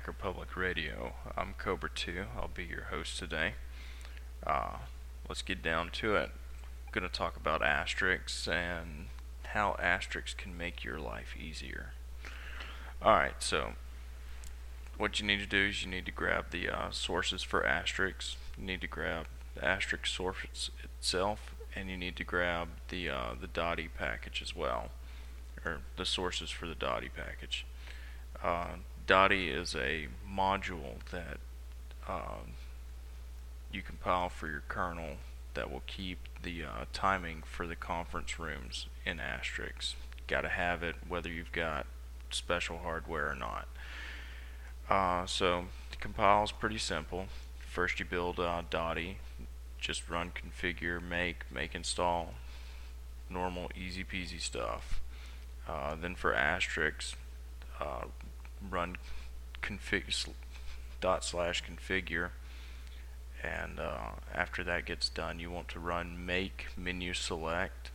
Hacker Public Radio. I'm Cobra 2. I'll be your host today. Uh, let's get down to it. I'm going to talk about asterisks and how asterisks can make your life easier. Alright, so what you need to do is you need to grab the uh, sources for asterisks. You need to grab the asterisk source itself, and you need to grab the uh, the DAHDI package as well, or the sources for the DAHDI package. Uh, DAHDI is a module that um, you compile for your kernel that will keep the uh, timing for the conference rooms in asterisks. Got to have it whether you've got special hardware or not. Uh, so compile is pretty simple. First you build uh, DAHDI, just run configure, make, make install, normal easy peasy stuff. Uh, then for asterisks, uh, run config dot slash configure. And uh, after that gets done you want to run make menu select.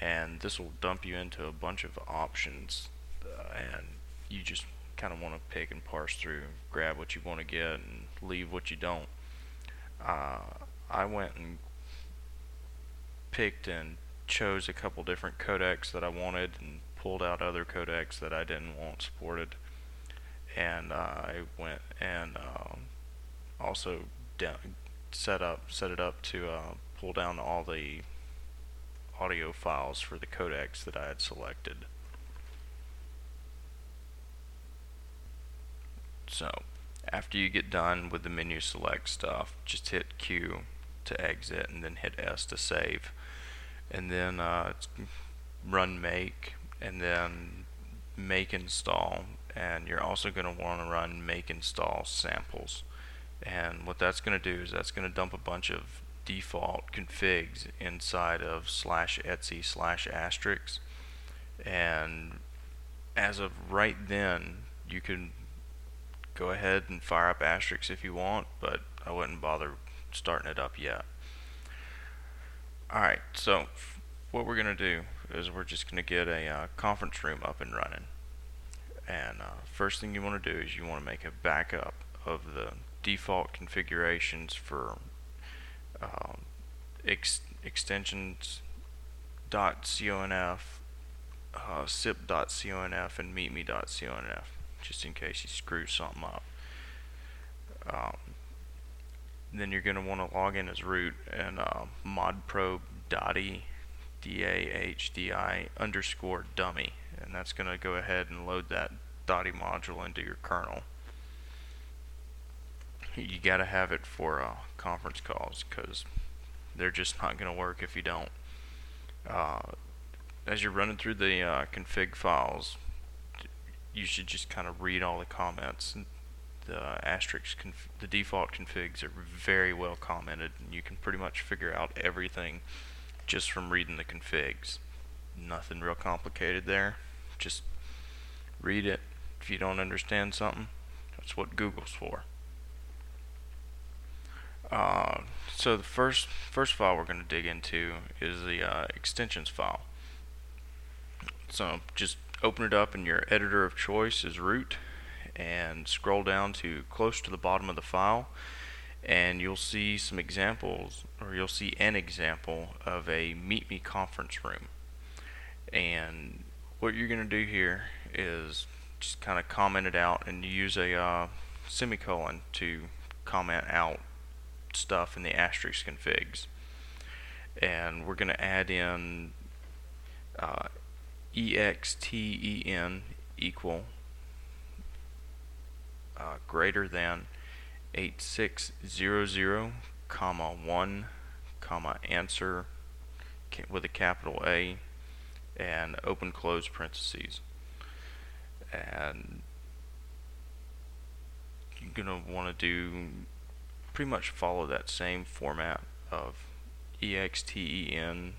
And this will dump you into a bunch of options uh, and you just kind of want to pick and parse through grab what you want to get and leave what you don't. Uh, I went and picked and chose a couple different codecs that I wanted and pulled out other codecs that I didn't want supported and uh, I went and um, also set up set it up to uh, pull down all the audio files for the codecs that I had selected. So after you get done with the menu select stuff, just hit Q to exit and then hit S to save. And then uh, run make and then make install and you're also going to want to run make install samples. And what that's going to do is that's going to dump a bunch of default configs inside of slash etsy slash asterisks and as of right then you can go ahead and fire up asterisk if you want but I wouldn't bother starting it up yet. Alright so what we're going to do is we're just going to get a uh, conference room up and running and uh, first thing you want to do is you want to make a backup of the default configurations for um, ex extensions .conf, uh, sip.conf, and meetme.conf, just in case you screw something up. Um, then you're going to want to log in as root and uh, modprobe.dahdi, D-A-H-D-I underscore dummy and that's going to go ahead and load that DAHDI module into your kernel. You got to have it for uh, conference calls because they're just not going to work if you don't. Uh, as you're running through the uh, config files, you should just kind of read all the comments. The asterisk, the default configs are very well commented, and you can pretty much figure out everything just from reading the configs. Nothing real complicated there. Just read it. If you don't understand something, that's what Google's for. Uh, so the first first file we're going to dig into is the uh, extensions file. So just open it up in your editor of choice is root and scroll down to close to the bottom of the file and you'll see some examples or you'll see an example of a meet me conference room and what you're going to do here is just kind of comment it out and use a uh, semicolon to comment out stuff in the asterisk configs and we're going to add in uh, exten equal uh, greater than 8600 comma 1 comma answer with a capital A and open close parentheses. And you're gonna want to do pretty much follow that same format of exten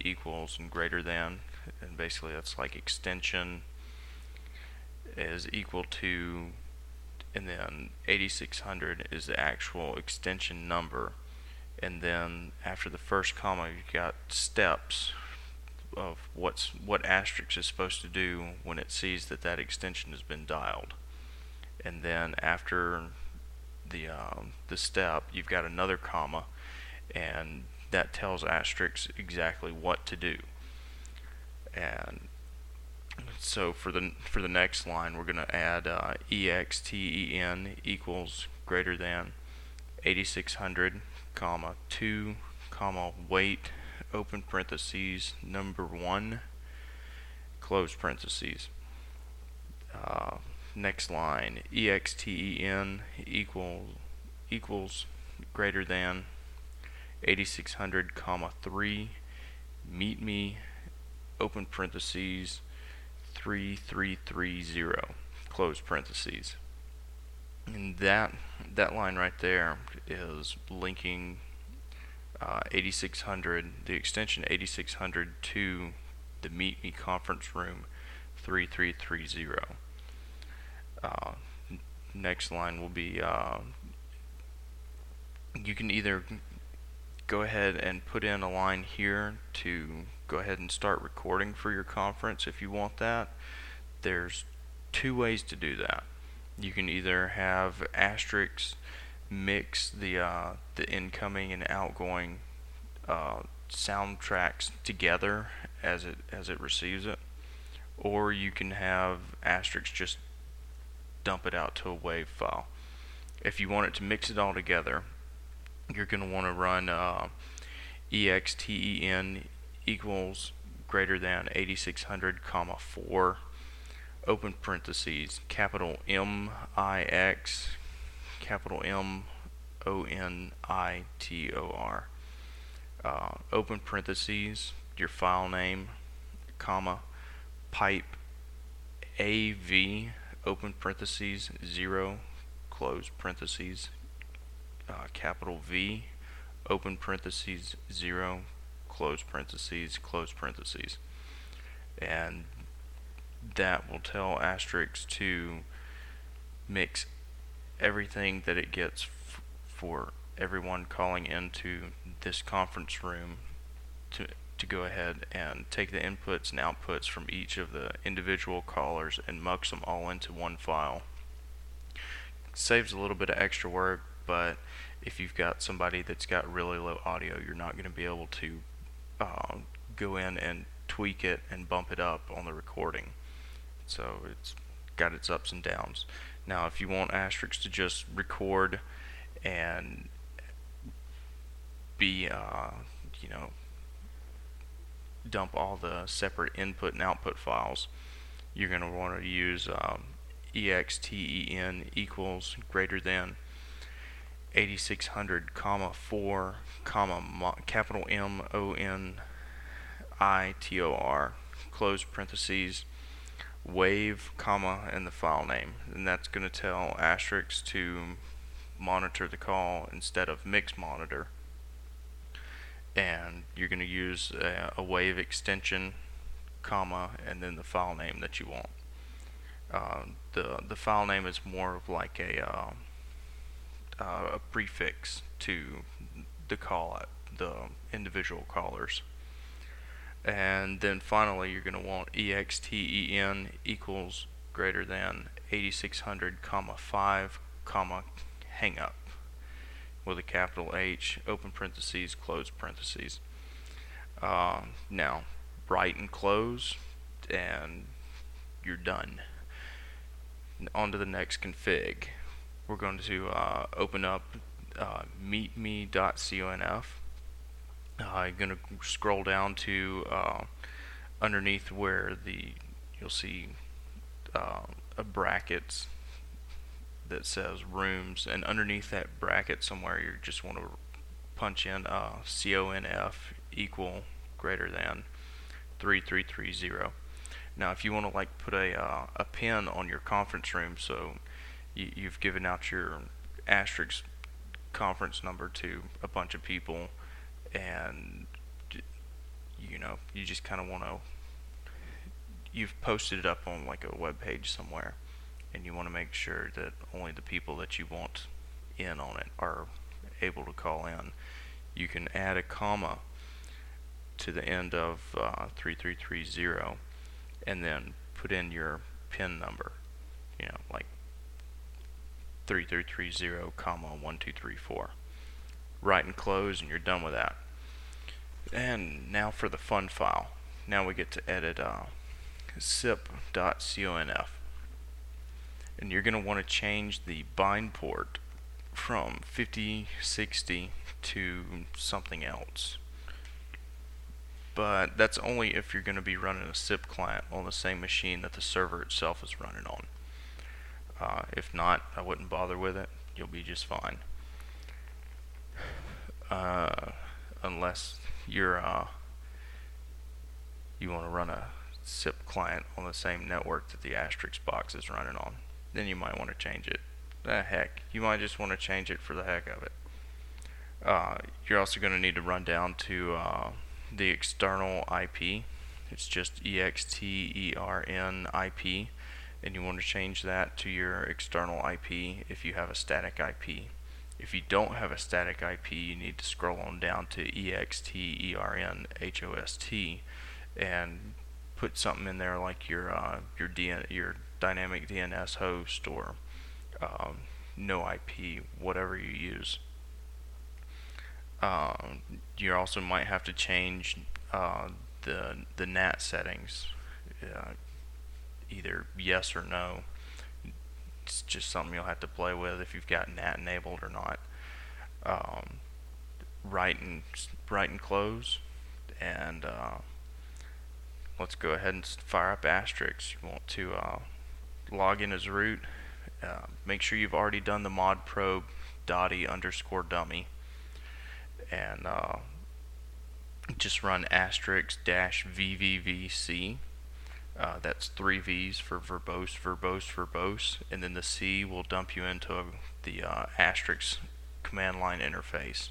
equals and greater than and basically that's like extension is equal to and then 8600 is the actual extension number. And then after the first comma you've got steps of what's what asterisk is supposed to do when it sees that that extension has been dialed and then after the um, the step, you've got another comma, and that tells asterisk exactly what to do. And so for the for the next line, we're going to add uh, exten equals greater than 8600 comma 2 comma wait open parentheses number 1 close parentheses. Uh, next line exten equals equals greater than 8600 comma 3 meet me open parentheses 3330 close parentheses. And that that line right there is linking uh, 8600 the extension 8600 to the meet me conference room 3330 uh, next line will be uh, you can either go ahead and put in a line here to go ahead and start recording for your conference if you want that. There's two ways to do that. You can either have asterisks mix the uh, the incoming and outgoing uh, soundtracks together as it as it receives it, or you can have asterisks just dump it out to a WAV file. If you want it to mix it all together, you're going to want to run uh, exten equals greater than 8600 comma 4 open parentheses capital M I X capital M O N I T O R uh, open parentheses your file name comma pipe AV open parentheses 0 close parentheses uh, capital V open parentheses 0 close parentheses close parentheses. And that will tell Asterisk to mix everything that it gets f- for everyone calling into this conference room to to go ahead and take the inputs and outputs from each of the individual callers and mux them all into one file. Saves a little bit of extra work, but if you've got somebody that's got really low audio, you're not going to be able to uh, go in and tweak it and bump it up on the recording. So it's got its ups and downs. Now, if you want Asterisk to just record and be, uh, you know, dump all the separate input and output files, you're going to want to use um, exten equals greater than 8600 comma 4 comma capital M O N I T O R close parentheses wave, comma, and the file name. And that's going to tell Asterisk to monitor the call instead of mix monitor. And you're going to use a, a, wave extension, comma, and then the file name that you want. Uh, the the file name is more of like a uh, uh, a prefix to the call the individual callers and then finally you're going to want exten equals greater than 8600 comma 5 comma hang up with a capital H open parentheses close parentheses. Uh, now write and close and you're done. On to the next config. We're going to uh, open up uh, meetme.conf I'm going to scroll down to uh, underneath where the you'll see uh, a bracket that says rooms, and underneath that bracket somewhere you just want to punch in uh, conf equal greater than 3330. Now, if you want to like put a uh, a pin on your conference room, so you, you've given out your asterisk conference number to a bunch of people and you know you just kind of want to you've posted it up on like a web page somewhere and you want to make sure that only the people that you want in on it are able to call in you can add a comma to the end of uh, 3330 and then put in your pin number you know like 3330, comma 1234. Write and close, and you're done with that. And now for the fun file. Now we get to edit uh, sip.conf. And you're going to want to change the bind port from 5060 to something else. But that's only if you're going to be running a SIP client on the same machine that the server itself is running on. Uh, if not, I wouldn't bother with it. You'll be just fine. Uh, unless you're uh, you want to run a SIP client on the same network that the Asterisk box is running on, then you might want to change it. The heck, you might just want to change it for the heck of it. Uh, you're also going to need to run down to uh, the external IP. It's just EXTERN IP, and you want to change that to your external IP if you have a static IP. If you don't have a static IP, you need to scroll on down to EXTERNHOST and put something in there like your uh, your DN, your dynamic DNS host or um, no IP, whatever you use. Um, you also might have to change uh, the the NAT settings, uh, either yes or no. It's just something you'll have to play with if you've got NAT enabled or not. Um, write and write and close, and uh, let's go ahead and fire up Asterisk. You want to uh, log in as root. Uh, make sure you've already done the mod probe DAHDI underscore dummy and uh, just run asterisk dash vvvc. Uh, that's three V's for verbose, verbose, verbose, and then the C will dump you into the uh, asterisk command line interface.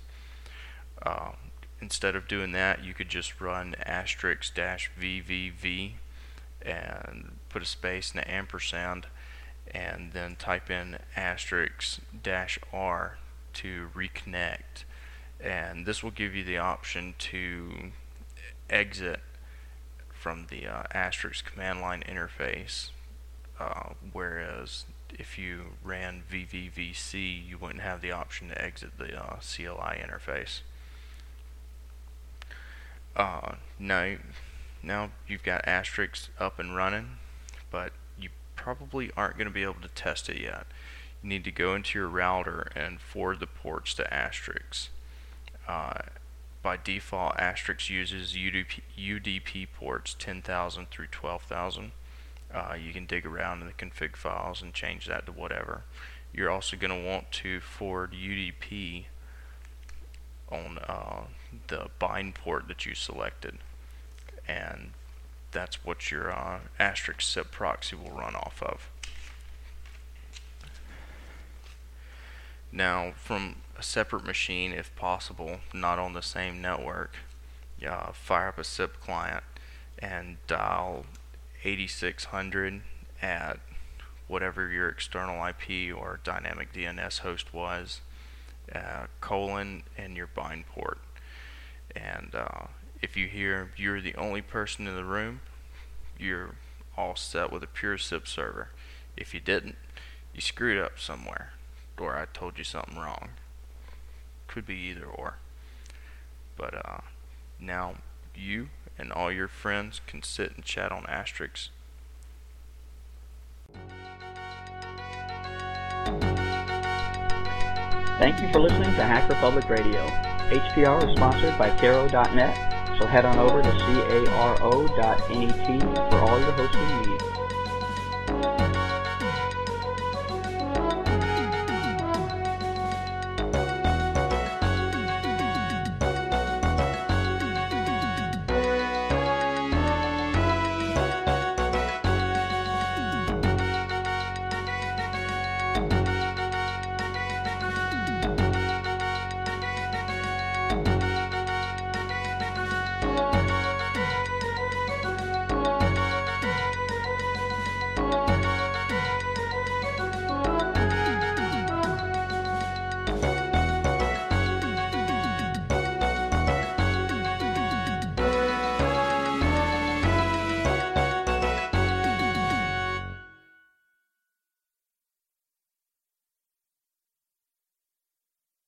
Uh, instead of doing that, you could just run asterisk dash vvv and put a space and an ampersand, and then type in asterisk dash r to reconnect and this will give you the option to exit from the uh, asterisk command line interface uh, whereas if you ran VVVC you wouldn't have the option to exit the uh, CLI interface. Uh, now, now you've got asterisk up and running but you probably aren't going to be able to test it yet. You need to go into your router and forward the ports to asterisk uh, by default, Asterisk uses UDP, UDP ports 10,000 through 12,000. Uh, you can dig around in the config files and change that to whatever. You're also going to want to forward UDP on uh, the bind port that you selected, and that's what your uh, asterisk SIP proxy will run off of. Now, from a separate machine if possible, not on the same network. Uh, fire up a SIP client and dial 8600 at whatever your external IP or dynamic DNS host was, uh, colon, and your bind port. And uh, if you hear you're the only person in the room, you're all set with a pure SIP server. If you didn't, you screwed up somewhere, or I told you something wrong. Could be either or. But uh, now you and all your friends can sit and chat on Asterisk. Thank you for listening to Hacker Public Radio. HPR is sponsored by Caro.net, so head on over to caro.net for all your hosting needs.